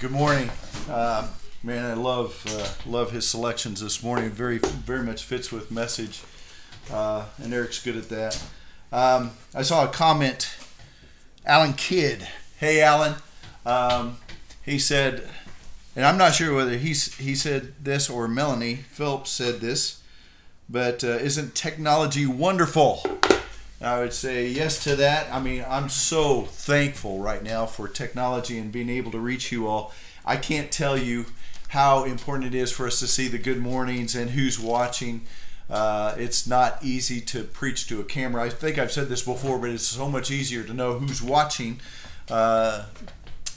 Good morning, uh, man. I love uh, love his selections this morning. Very very much fits with message, uh, and Eric's good at that. Um, I saw a comment, Alan Kidd. Hey, Alan. Um, he said, and I'm not sure whether he's he said this or Melanie Phillips said this, but uh, isn't technology wonderful? I would say yes to that. I mean, I'm so thankful right now for technology and being able to reach you all. I can't tell you how important it is for us to see the good mornings and who's watching. Uh, it's not easy to preach to a camera. I think I've said this before, but it's so much easier to know who's watching uh,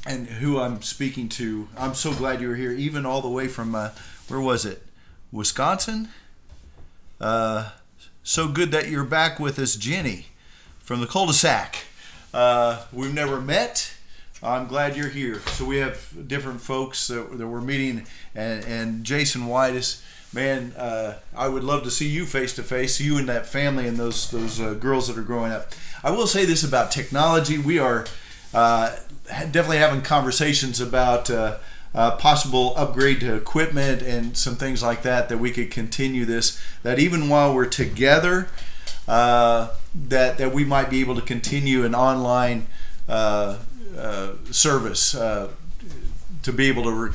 and who I'm speaking to. I'm so glad you were here, even all the way from, uh, where was it? Wisconsin? Uh, so good that you're back with us, Jenny, from the cul-de-sac. Uh, we've never met. I'm glad you're here. So we have different folks that, that we're meeting, and, and Jason is man. Uh, I would love to see you face to face, you and that family and those those uh, girls that are growing up. I will say this about technology: we are uh, definitely having conversations about uh, possible upgrade to equipment and some things like that that we could continue this that even while we're together uh, that that we might be able to continue an online uh, uh service uh, to be able to re-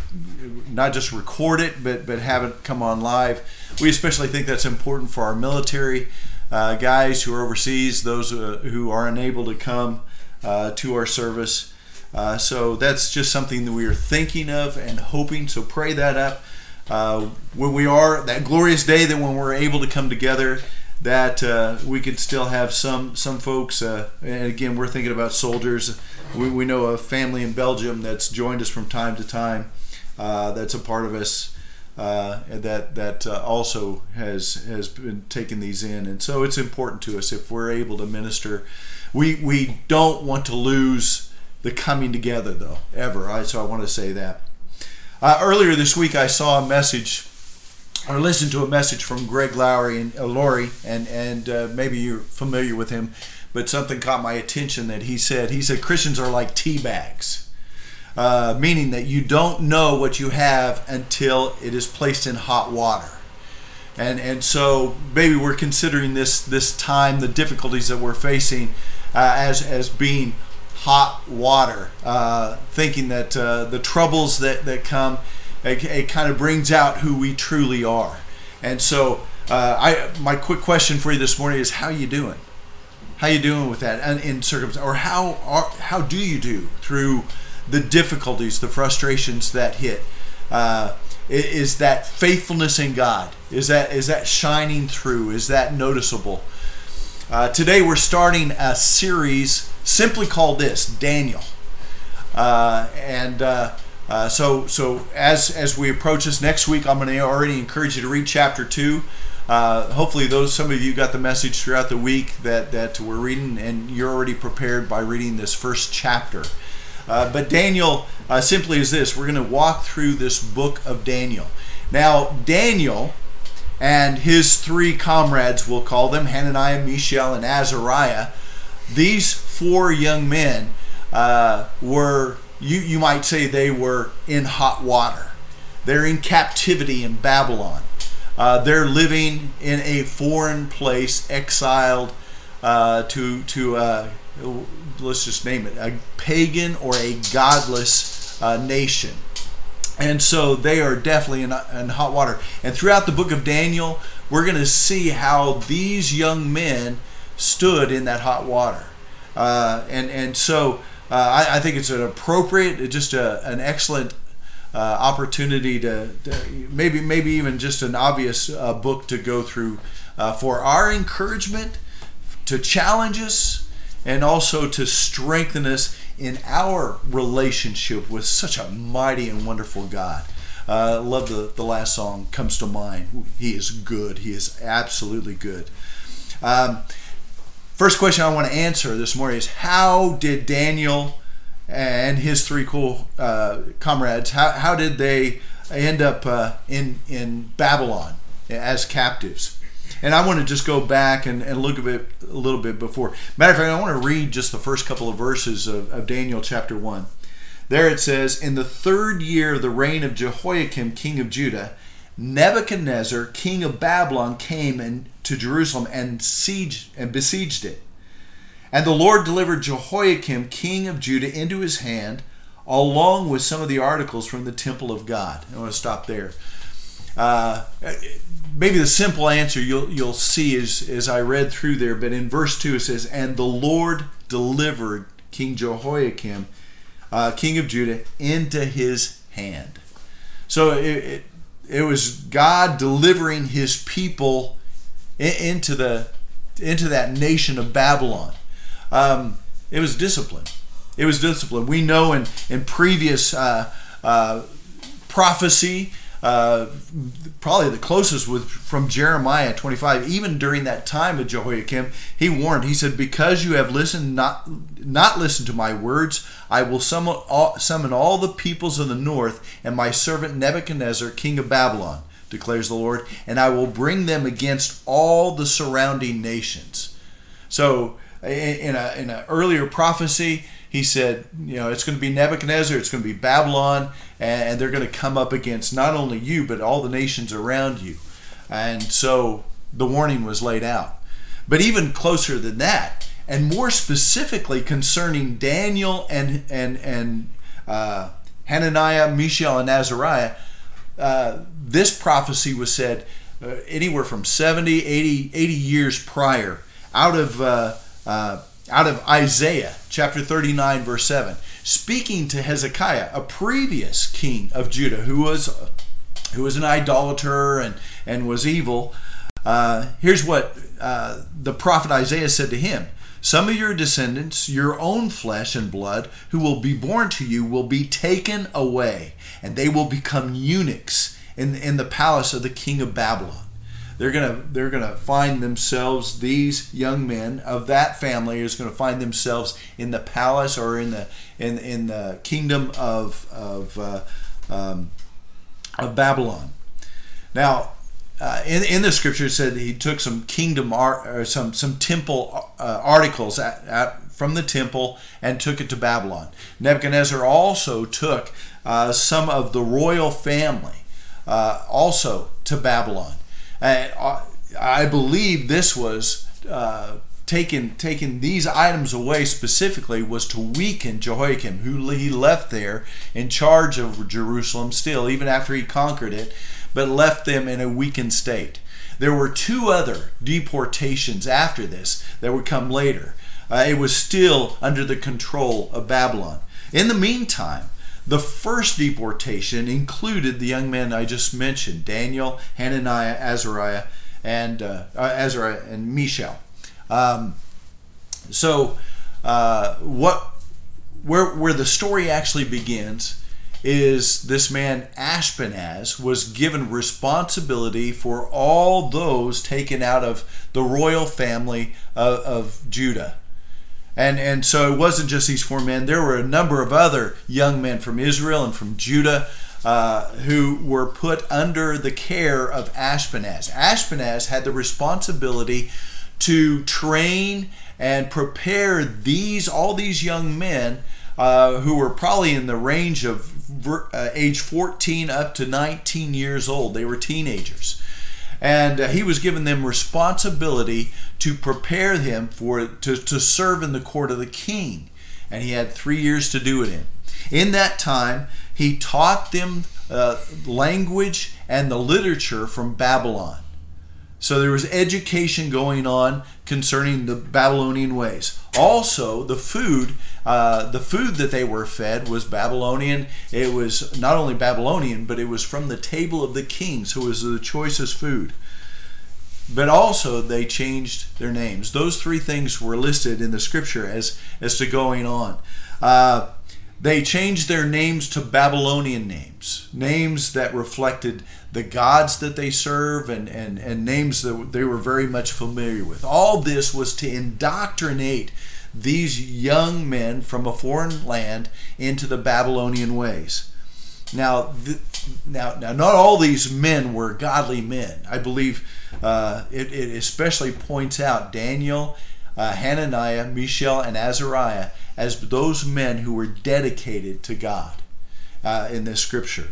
not just record it but but have it come on live. We especially think that's important for our military uh, guys who are overseas those who are unable to come to our service uh, so that's just something that we are thinking of and hoping. So pray that up. Uh, when we are that glorious day that when we're able to come together, that uh, we could still have some some folks. Uh, and again, we're thinking about soldiers. We, we know a family in Belgium that's joined us from time to time. Uh, that's a part of us. Uh, that that also has has been taking these in, and so it's important to us if we're able to minister. We we don't want to lose the coming together, though, ever. I, so I want to say that. Uh, earlier this week, I saw a message or listened to a message from Greg Laurie and uh, Laurie, and and uh, maybe you're familiar with him, but something caught my attention that he said. He said Christians are like tea bags, uh, meaning that you don't know what you have until it is placed in hot water. And and so maybe we're considering this this time, the difficulties that we're facing, uh, as as being hot water, uh, thinking that uh, the troubles that, that come, it, it, kind of brings out who we truly are. And so, uh, I my quick question for you this morning is, how you doing? How you doing with that? And in circumstance, or how are, how do you do through the difficulties, the frustrations that hit? Uh, is that faithfulness in God? Is that is that shining through? Is that noticeable? Uh, today we're starting a series simply called this Daniel. Uh, and uh, uh, so, so as as we approach this next week, I'm going to already encourage you to read chapter two. Uh, hopefully, those some of you got the message throughout the week that that we're reading, and you're already prepared by reading this first chapter. Uh, but Daniel uh, simply is this: we're going to walk through this book of Daniel. Now, Daniel and his three comrades, we'll call them Hananiah, Mishael, and Azariah. These four young men uh, were, you, you might say, they were in hot water. They're in captivity in Babylon. Uh, they're living in a foreign place, exiled uh, to to uh, let's just name it a pagan or a godless uh, nation. And so they are definitely in, in hot water. And throughout the book of Daniel, we're going to see how these young men stood in that hot water. Uh, and and so uh, I, I, think it's an appropriate, just a, an excellent uh, opportunity to, to, maybe maybe even just an obvious uh, book to go through uh, for our encouragement, to challenge us, and also to strengthen us in our relationship with such a mighty and wonderful God. Uh, love the, the last song comes to mind. He is good. He is absolutely good. Um, First question I want to answer this morning is how did Daniel and his three cool uh, comrades how, how did they end up uh, in in Babylon as captives? And I want to just go back and, and look a bit a little bit before. Matter of fact, I want to read just the first couple of verses of, of Daniel chapter one. There it says, In the third year of the reign of Jehoiakim, king of Judah, Nebuchadnezzar, king of Babylon, came in, to Jerusalem and, sieged, and besieged it. And the Lord delivered Jehoiakim, king of Judah, into his hand, along with some of the articles from the temple of God. I want to stop there. Uh, maybe the simple answer you'll you'll see is as I read through there, but in verse two it says, "And the Lord delivered King Jehoiakim, uh, king of Judah, into his hand." So it, it, it was God delivering His people into the into that nation of Babylon. Um, it was discipline. It was discipline. We know in in previous uh, uh, prophecy uh, probably the closest was from Jeremiah 25. Even during that time of Jehoiakim, he warned. He said, "Because you have listened not not listened to my words, I will summon all, summon all the peoples of the north and my servant Nebuchadnezzar, king of Babylon." Declares the Lord, and I will bring them against all the surrounding nations. So, in a in an earlier prophecy, he said, you know, it's going to be Nebuchadnezzar, it's going to be Babylon, and they're going to come up against not only you, but all the nations around you. And so the warning was laid out. But even closer than that, and more specifically concerning Daniel and, and, and uh, Hananiah, Mishael, and Azariah, uh, this prophecy was said uh, anywhere from 70, 80, 80 years prior out of uh, uh, out of Isaiah chapter 39, verse 7, speaking to Hezekiah, a previous king of Judah who was, who was an idolater and, and was evil. Uh, here's what uh, the prophet Isaiah said to him Some of your descendants, your own flesh and blood, who will be born to you, will be taken away, and they will become eunuchs in, in the palace of the king of Babylon they're gonna they're gonna find themselves these young men of that family is to find themselves in the palace or in the in in the kingdom of of uh, um, of Babylon. Now, uh, in in the scripture, it said he took some kingdom art or some some temple uh, articles at, at, from the temple and took it to Babylon. Nebuchadnezzar also took uh, some of the royal family uh, also to Babylon. I believe this was uh, taken taking these items away specifically was to weaken Jehoiakim, who he left there in charge of Jerusalem still, even after he conquered it, but left them in a weakened state. There were two other deportations after this that would come later. Uh, it was still under the control of Babylon. In the meantime, the first deportation included the young men I just mentioned Daniel, Hananiah, Azariah, and uh, uh, Azariah and Mishael. Um, so, uh, what where where the story actually begins is this man Ashpenaz was given responsibility for all those taken out of the royal family of, of Judah. And, and so it wasn't just these four men. There were a number of other young men from Israel and from Judah uh, who were put under the care of Ashpenaz. Ashpenaz had the responsibility to train and prepare these all these young men uh, who were probably in the range of uh, age 14 up to 19 years old. They were teenagers and uh, he was giving them responsibility to prepare him for to, to serve in the court of the king and he had three years to do it in in that time he taught them uh, language and the literature from babylon so there was education going on concerning the Babylonian ways. Also, the food, uh, the food that they were fed was Babylonian. It was not only Babylonian, but it was from the table of the kings, who was the choicest food. But also, they changed their names. Those three things were listed in the scripture as as to going on. Uh, they changed their names to Babylonian names, names that reflected the gods that they serve and, and, and names that they were very much familiar with. All this was to indoctrinate these young men from a foreign land into the Babylonian ways. Now, th- now, now, not all these men were godly men. I believe uh, it, it especially points out Daniel, uh, Hananiah, Mishael, and Azariah as those men who were dedicated to God uh, in this scripture.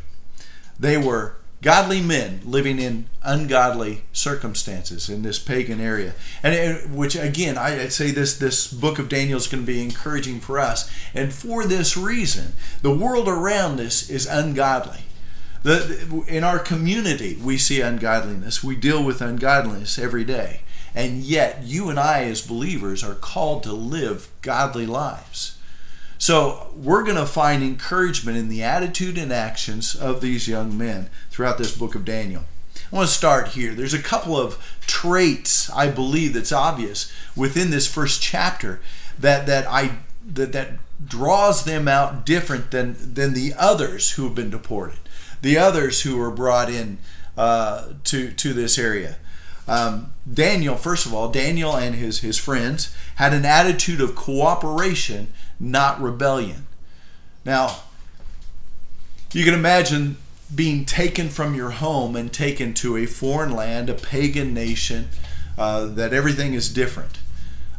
They were godly men living in ungodly circumstances in this pagan area. And it, which again i'd say this this book of daniel is going to be encouraging for us. And for this reason the world around us is ungodly the, in our community we see ungodliness we deal with ungodliness every day and yet you and i as believers are called to live godly lives so we're going to find encouragement in the attitude and actions of these young men throughout this book of Daniel. I want to start here. There's a couple of traits I believe that's obvious within this first chapter that that I that that draws them out different than than the others who have been deported, the others who were brought in uh, to to this area. Um, Daniel, first of all, Daniel and his his friends had an attitude of cooperation not rebellion. Now, you can imagine being taken from your home and taken to a foreign land, a pagan nation, uh, that everything is different.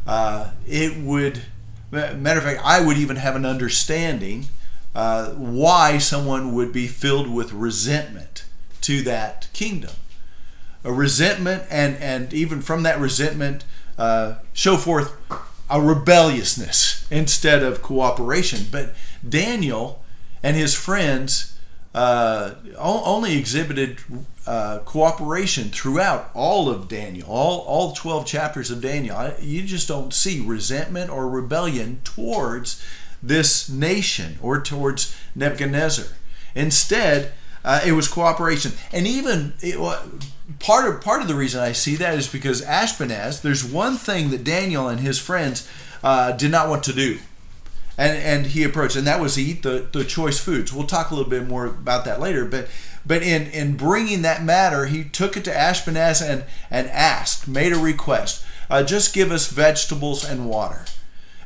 Uh, it would, matter of fact, I would even have an understanding uh, why someone would be filled with resentment to that kingdom. A resentment, and, and even from that resentment, uh, show forth a rebelliousness instead of cooperation. But Daniel and his friends uh, only exhibited uh, cooperation throughout all of Daniel, all, all 12 chapters of Daniel. You just don't see resentment or rebellion towards this nation or towards Nebuchadnezzar. Instead, uh, it was cooperation, and even it, part of part of the reason I see that is because Ashpenaz. There's one thing that Daniel and his friends uh, did not want to do, and and he approached, and that was eat the the choice foods. We'll talk a little bit more about that later, but. But in, in bringing that matter, he took it to Ashpenaz and, and asked, made a request. Uh, just give us vegetables and water.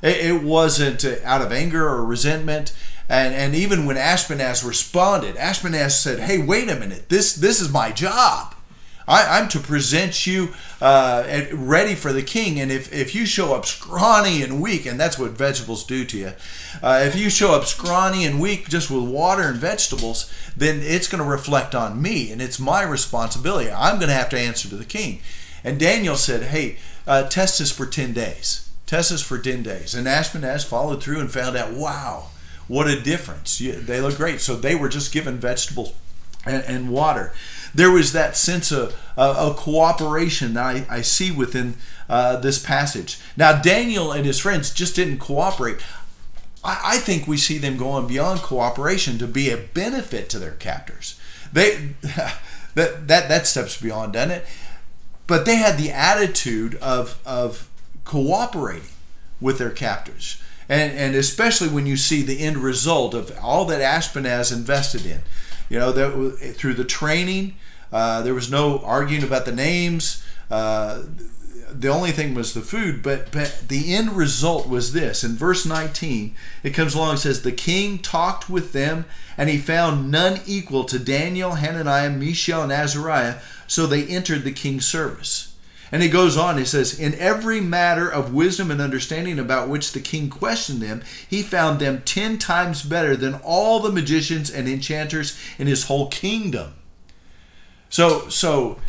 It, it wasn't out of anger or resentment. And, and even when Ashpenaz responded, Ashpenaz said, Hey, wait a minute, this, this is my job. I, am to present you uh, ready for the king. And if, if you show up scrawny and weak, and that's what vegetables do to you, uh, if you show up scrawny and weak just with water and vegetables, then it's going to reflect on me, and it's my responsibility. I'm going to have to answer to the king. And Daniel said, Hey, uh, test us for 10 days. Test for 10 days. And Ashpenaz followed through and found out, wow, what a difference. They look great. So they were just given vegetables and, and water. There was that sense of, uh, of cooperation that I, I see within uh, this passage. Now, Daniel and his friends just didn't cooperate. I, I think we see them going beyond cooperation to be a benefit to their captors. They that that that steps beyond, doesn't it? But they had the attitude of of cooperating with their captors and and especially when you see the end result of all that Ashpenaz invested in. You know, that through the training, uh, there was no arguing about the names. Uh, the only thing was the food, but but the end result was this. In verse 19, it comes along and says, "The king talked with them, and he found none equal to Daniel, Hananiah, Mishael, and Azariah. So they entered the king's service." And he goes on, he says, In every matter of wisdom and understanding about which the king questioned them, he found them ten times better than all the magicians and enchanters in his whole kingdom. So, so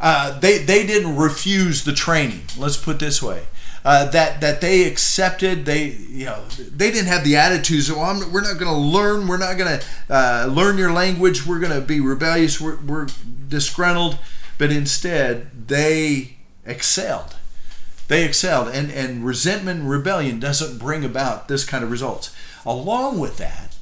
uh, they, they didn't refuse the training, let's put this way. Uh, that that they accepted. They you know they didn't have the attitudes. Well, I'm, we're not going to learn. We're not going to uh, learn your language. We're going to be rebellious. We're, we're disgruntled. But instead, they excelled. They excelled, and, and resentment and rebellion doesn't bring about this kind of results. Along with that,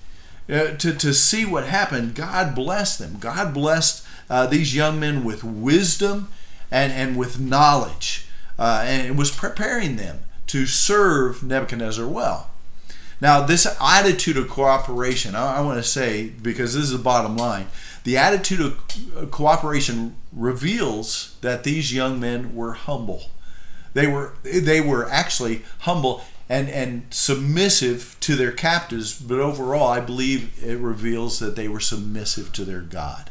uh, to, to see what happened, God blessed them. God blessed uh, these young men with wisdom and, and with knowledge, uh, and it was preparing them to serve Nebuchadnezzar well. Now, this attitude of cooperation, I, I want to say, because this is the bottom line, the attitude of cooperation reveals that these young men were humble. They were they were actually humble and and submissive to their captors, but overall I believe it reveals that they were submissive to their God.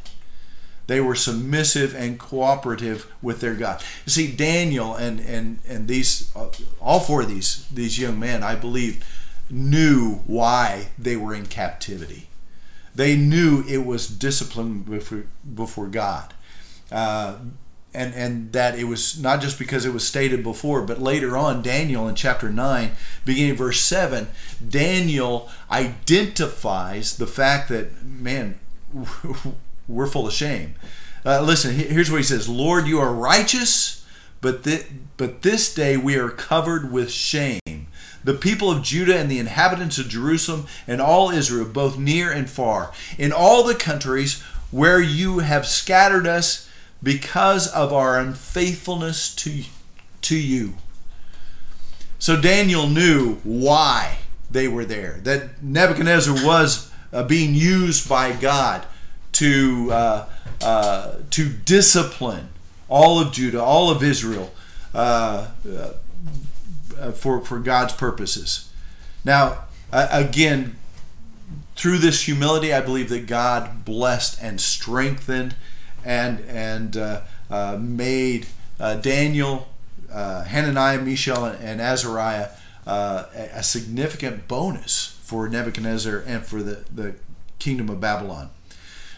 They were submissive and cooperative with their God. You see, Daniel and and and these uh, all four of these these young men, I believe, knew why they were in captivity. They knew it was discipline before before God. Uh, and and that it was not just because it was stated before, but later on, Daniel in chapter nine, beginning verse seven, Daniel identifies the fact that man, we're full of shame. Uh, listen, here's what he says: Lord, you are righteous, but th- but this day we are covered with shame. The people of Judah and the inhabitants of Jerusalem and all Israel, both near and far, in all the countries where you have scattered us because of our unfaithfulness to, to you. So Daniel knew why they were there, that Nebuchadnezzar was uh, being used by God to, uh, uh, to discipline all of Judah, all of Israel uh, uh, for, for God's purposes. Now, again, through this humility, I believe that God blessed and strengthened and and uh, uh, made uh, Daniel, Hananiah, Mishael, and Azariah a significant bonus for Nebuchadnezzar and for the, the kingdom of Babylon.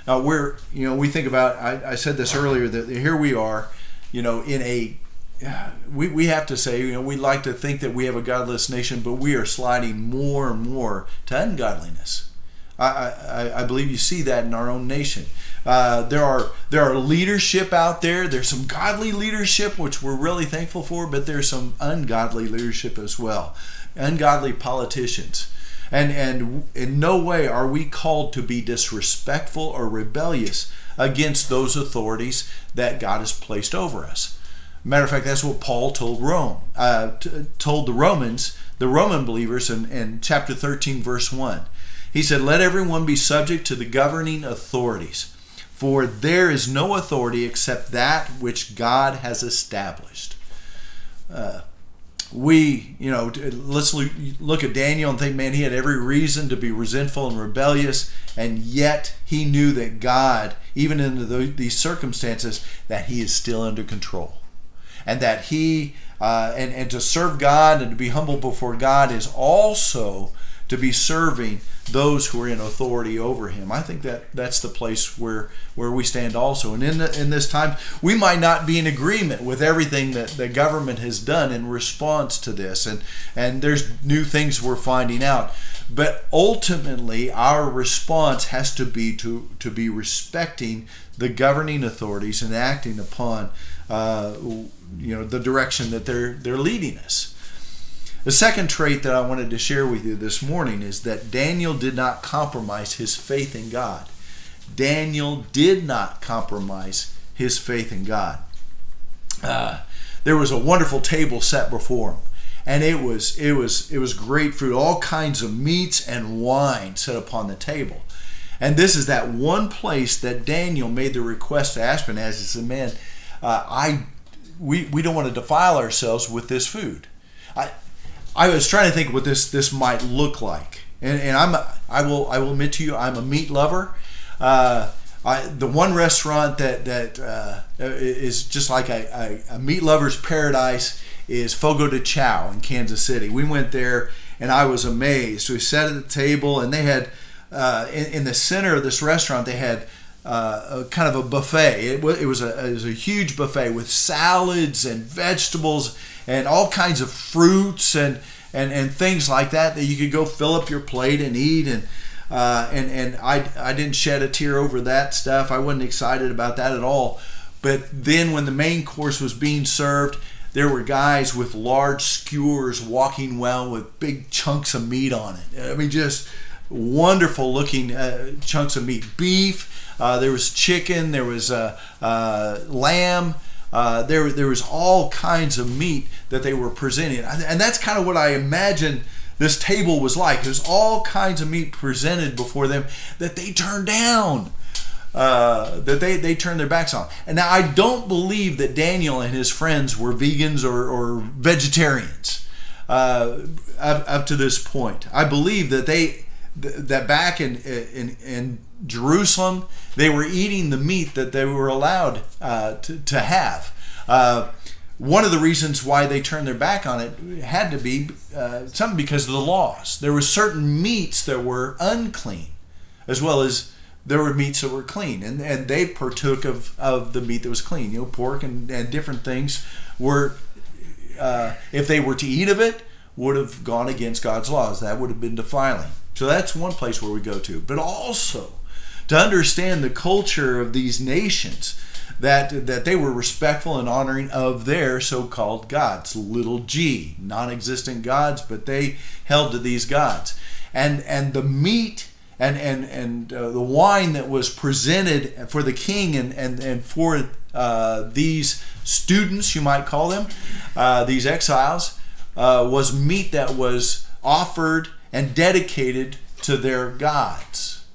Now, we're you know we think about I, I said this earlier that here we are, you know, in a we, we have to say, you know, we like to think that we have a godless nation, but we are sliding more and more to ungodliness. I, I, I believe you see that in our own nation. Uh, there are there are leadership out there. There's some godly leadership, which we're really thankful for, but there's some ungodly leadership as well. Ungodly politicians. And, and in no way are we called to be disrespectful or rebellious against those authorities that God has placed over us. Matter of fact, that's what Paul told Rome, uh, t- told the Romans, the Roman believers, in, in chapter 13, verse 1. He said, Let everyone be subject to the governing authorities for there is no authority except that which God has established. Uh, we, you know, let's look at Daniel and think, man, he had every reason to be resentful and rebellious, and yet he knew that God, even in the, these circumstances, that he is still under control, and that he, uh, and and to serve God and to be humble before God is also to be serving those who are in authority over him. I think that that's the place where where we stand also. And in the, in this time, we might not be in agreement with everything that the government has done in response to this, and and there's new things we're finding out. But ultimately, our response has to be to to be respecting the governing authorities and acting upon uh, you know the direction that they're they're leading us. The second trait that I wanted to share with you this morning is that Daniel did not compromise his faith in God. Daniel did not compromise his faith in God. Uh, there was a wonderful table set before him, and it was it was it was great food, all kinds of meats and wine set upon the table. And this is that one place that Daniel made the request to Ashpenaz. He said, "Man, uh, I we we don't want to defile ourselves with this food." I, I was trying to think what this this might look like, and, and I'm I will I will admit to you I'm a meat lover. Uh, I, the one restaurant that that uh, is just like a, a, a, meat lover's paradise is Fogo de Chao in Kansas City. We went there and I was amazed. We sat at the table and they had uh, in, in, the center of this restaurant they had uh, kind of a buffet. It was, it was a it was a huge buffet with salads and vegetables and all kinds of fruits and, and, and things like that that you could go fill up your plate and eat and uh, and and I, I didn't shed a tear over that stuff. I wasn't excited about that at all. But then when the main course was being served, there were guys with large skewers walking well with big chunks of meat on it. I mean, just wonderful looking uh, chunks of meat. Beef, uh, there was chicken, there was uh, uh lamb, uh, there, there was all kinds of meat that they were presenting. And that's kind of what I imagine this table was like. There's all kinds of meat presented before them that they turned down. Uh, that they, they turned their backs on. And now I don't believe that Daniel and his friends were vegans or, or vegetarians uh, up, up to this point. I believe that they that back in, in in Jerusalem they were eating the meat that they were allowed uh, to, to have. Uh, one of the reasons why they turned their back on it had to be uh, something because of the laws. There were certain meats that were unclean, as well as there were meats that were clean, and, and they partook of, of the meat that was clean. You know, pork and, and different things were, uh, if they were to eat of it, would have gone against God's laws. That would have been defiling. So that's one place where we go to. But also to understand the culture of these nations that that they were respectful and honoring of their so-called gods, little g, non-existent gods, but they held to these gods, and and the meat and and and uh, the wine that was presented for the king and and and for uh, these students, you might call them, uh, these exiles, uh, was meat that was offered and dedicated to their gods.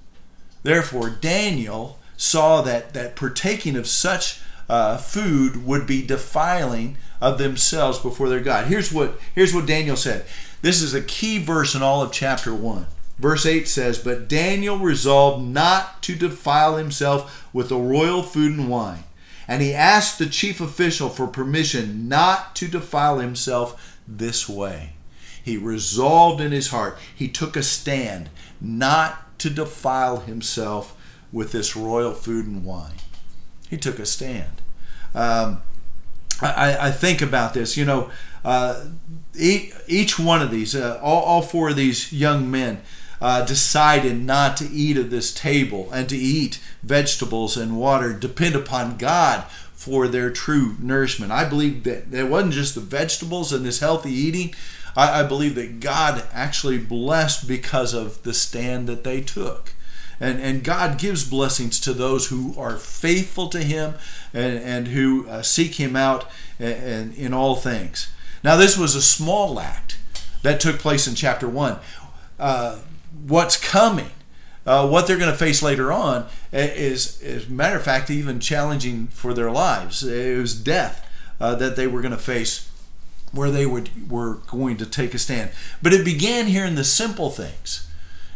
Therefore, Daniel saw that, that partaking of such uh, food would be defiling of themselves before their God. Here's what, here's what Daniel said. This is a key verse in all of chapter 1. Verse 8 says, But Daniel resolved not to defile himself with the royal food and wine. And he asked the chief official for permission not to defile himself this way. He resolved in his heart, he took a stand not to defile himself with this royal food and wine. He took a stand. Um, I, I, think about this, you know, uh, each, each, one of these, uh, all, all, four of these young men uh, decided not to eat of this table and to eat vegetables and water, depend upon God for their true nourishment. I believe that it wasn't just the vegetables and this healthy eating. I, I believe that God actually blessed because of the stand that they took and, and God gives blessings to those who are faithful to Him and, and who uh, seek Him out in, in all things. Now, this was a small act that took place in chapter 1. Uh, what's coming, uh, what they're going to face later on, is, as a matter of fact, even challenging for their lives. It was death uh, that they were going to face where they would, were going to take a stand. But it began here in the simple things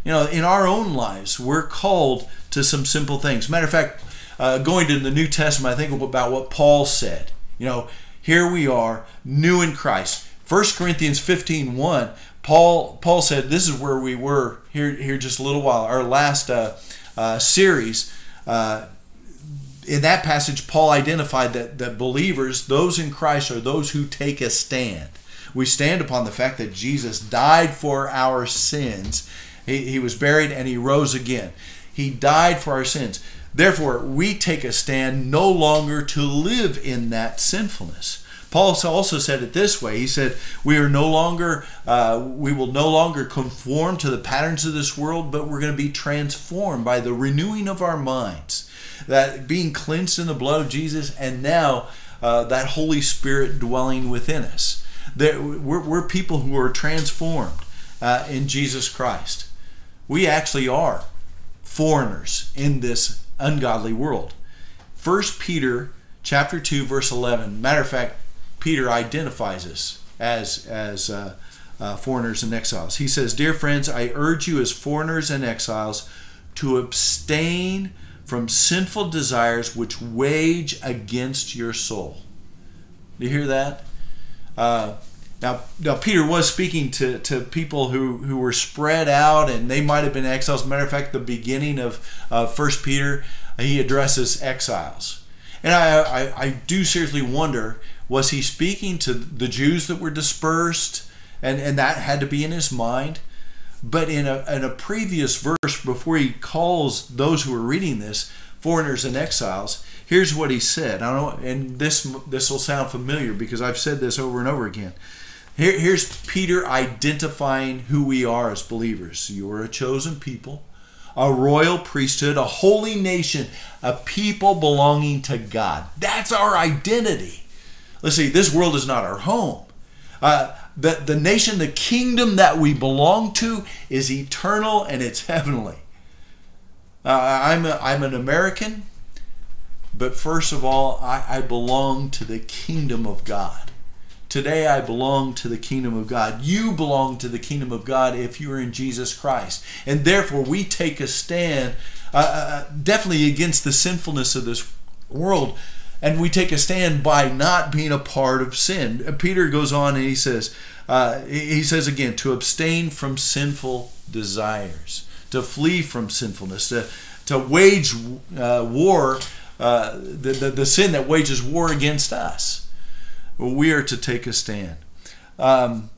you know, in our own lives, we're called to some simple things. Matter of fact, uh, going to the New Testament, I think about what Paul said. You know, here we are, new in Christ. 1 Corinthians 15 1, Paul, Paul said, This is where we were here, here just a little while. Our last uh, uh, series, uh, in that passage, Paul identified that, that believers, those in Christ, are those who take a stand. We stand upon the fact that Jesus died for our sins he, he was buried and he rose again. He died for our sins. Therefore, we take a stand no longer to live in that sinfulness. Paul also said it this way. He said, "We are no longer, uh, we will no longer conform to the patterns of this world, but we're going to be transformed by the renewing of our minds, that being cleansed in the blood of Jesus, and now uh, that Holy Spirit dwelling within us. That we're, we're people who are transformed uh, in Jesus Christ." We actually are foreigners in this ungodly world. 1 Peter chapter 2 verse 11. Matter of fact, Peter identifies us as as uh, uh, foreigners and exiles. He says, "Dear friends, I urge you as foreigners and exiles to abstain from sinful desires which wage against your soul." Do you hear that? Uh, now, now Peter was speaking to, to people who, who were spread out and they might have been exiles. Matter of fact, the beginning of uh, First Peter, he addresses exiles. And I, I, I do seriously wonder was he speaking to the Jews that were dispersed? And, and that had to be in his mind. But in a, in a previous verse, before he calls those who are reading this foreigners and exiles, here's what he said. I don't and this this will sound familiar because I've said this over and over again. Here, here's Peter identifying who we are as believers. You are a chosen people, a royal priesthood, a holy nation, a people belonging to God. That's our identity. Let's see, this world is not our home. Uh, the, the nation, the kingdom that we belong to is eternal and it's heavenly. Uh, I'm, a, I'm an American, but first of all, I, I belong to the kingdom of God Today I belong to the kingdom of God. You belong to the kingdom of God if you are in Jesus Christ. And therefore, we take a stand uh, uh, definitely against the sinfulness of this world. And we take a stand by not being a part of sin. Peter goes on and he says, uh, he says again, to abstain from sinful desires, to flee from sinfulness, to, to wage uh, war, uh, the, the, the sin that wages war against us we are to take a stand. Um,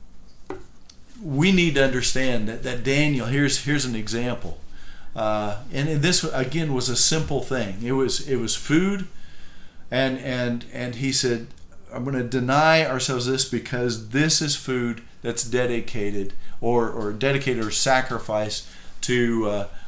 we need to understand that, that Daniel, here's, here's an example. Uh, and this again was a simple thing. It was it was food, and and and he said, "I'm going to deny ourselves this because this is food that's dedicated or or dedicated or sacrificed to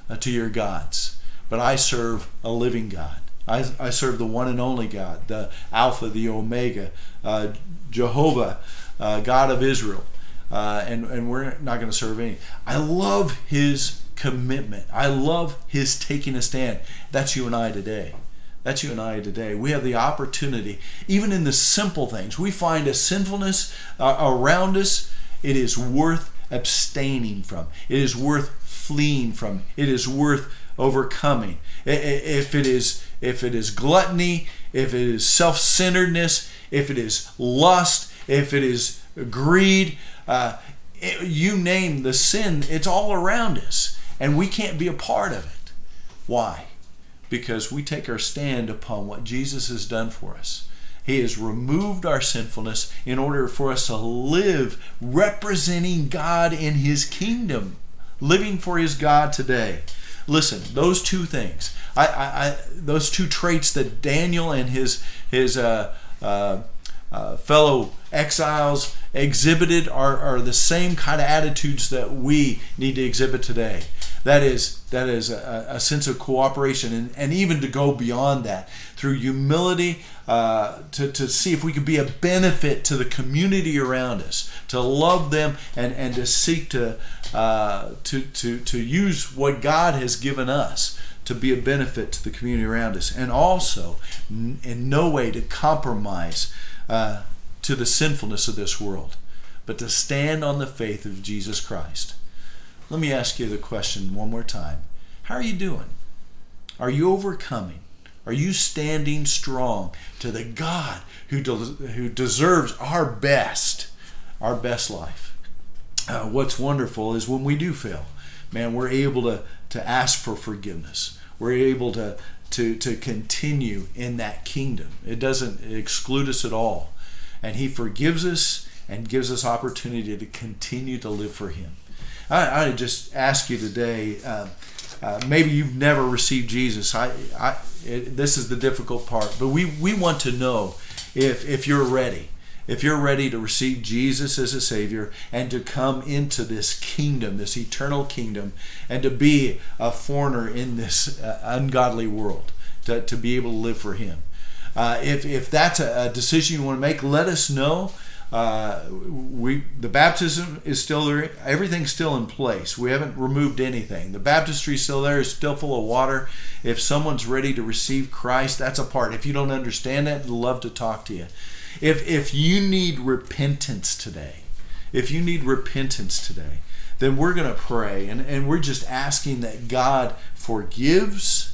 uh, to your gods. But I serve a living God. I, I serve the one and only God, the Alpha, the Omega, uh, Jehovah, uh, God of Israel. Uh, and, and we're not going to serve any. I love his commitment. I love his taking a stand. That's you and I today. That's you and I today. We have the opportunity, even in the simple things, we find a sinfulness uh, around us. It is worth abstaining from. It is worth fleeing from. It is worth overcoming. If it is if it is gluttony, if it is self-centeredness, if it is lust, if it is greed, uh, it, you name the sin, it's all around us, and we can't be a part of it. Why? Because we take our stand upon what Jesus has done for us. He has removed our sinfulness in order for us to live representing God in His kingdom, living for His God today. Listen, those two things, I, I, I those two traits that Daniel and his his uh, uh, uh, fellow exiles exhibited are, are the same kind of attitudes that we need to exhibit today. That is that is a, a sense of cooperation and, and even to go beyond that through humility uh, to, to see if we can be a benefit to the community around us, to love them and, and to seek to, uh, to, to, to use what God has given us to be a benefit to the community around us, and also in no way to compromise uh, to the sinfulness of this world, but to stand on the faith of Jesus Christ. Let me ask you the question one more time. How are you doing? Are you overcoming? Are you standing strong to the God who, de- who deserves our best, our best life? Uh, what's wonderful is when we do fail, man, we're able to, to ask for forgiveness. We're able to, to, to continue in that kingdom. It doesn't exclude us at all. And He forgives us and gives us opportunity to continue to live for Him. I, I just ask you today. Uh, uh, maybe you've never received Jesus. I, I it, this is the difficult part, but we we want to know if if you're ready, if you're ready to receive Jesus as a Savior and to come into this kingdom, this eternal kingdom, and to be a foreigner in this uh, ungodly world, to, to be able to live for Him. Uh, if if that's a, a decision you want to make, let us know. Uh, we the baptism is still there. Everything's still in place. We haven't removed anything. The baptistry is still there. It's still full of water. If someone's ready to receive Christ, that's a part. If you don't understand that, I'd love to talk to you. If if you need repentance today, if you need repentance today, then we're going to pray and, and we're just asking that God forgives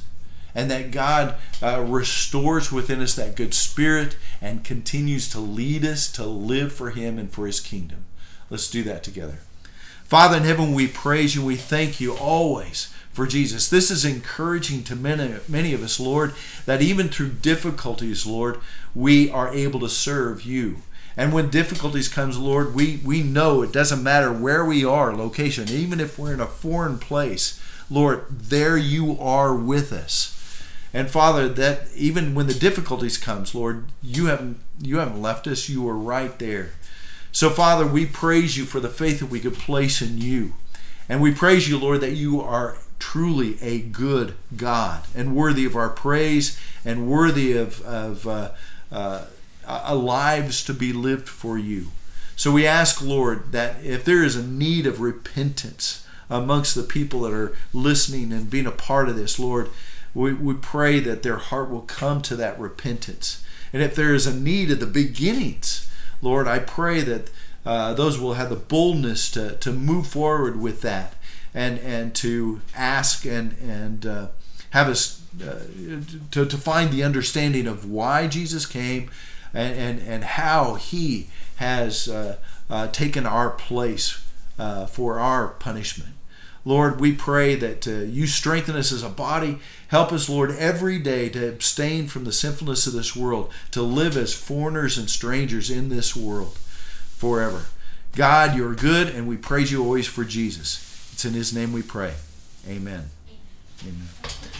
and that God uh, restores within us that good spirit and continues to lead us to live for Him and for His kingdom. Let's do that together. Father in heaven, we praise you. We thank you always for Jesus. This is encouraging to many, many of us, Lord, that even through difficulties, Lord, we are able to serve you. And when difficulties comes, Lord, we, we know it doesn't matter where we are, location, even if we're in a foreign place, Lord, there you are with us. And Father, that even when the difficulties comes, Lord, you haven't you haven't left us. You are right there. So Father, we praise you for the faith that we could place in you. And we praise you, Lord, that you are truly a good God and worthy of our praise and worthy of, of uh, uh, lives to be lived for you. So we ask, Lord, that if there is a need of repentance amongst the people that are listening and being a part of this, Lord, we, we pray that their heart will come to that repentance. And if there is a need at the beginnings, Lord, I pray that uh, those will have the boldness to, to move forward with that and, and to ask and, and uh, have us uh, to, to find the understanding of why Jesus came and, and, and how he has uh, uh, taken our place uh, for our punishment. Lord, we pray that uh, you strengthen us as a body. Help us, Lord, every day to abstain from the sinfulness of this world, to live as foreigners and strangers in this world forever. God, you're good, and we praise you always for Jesus. It's in his name we pray. Amen. Amen.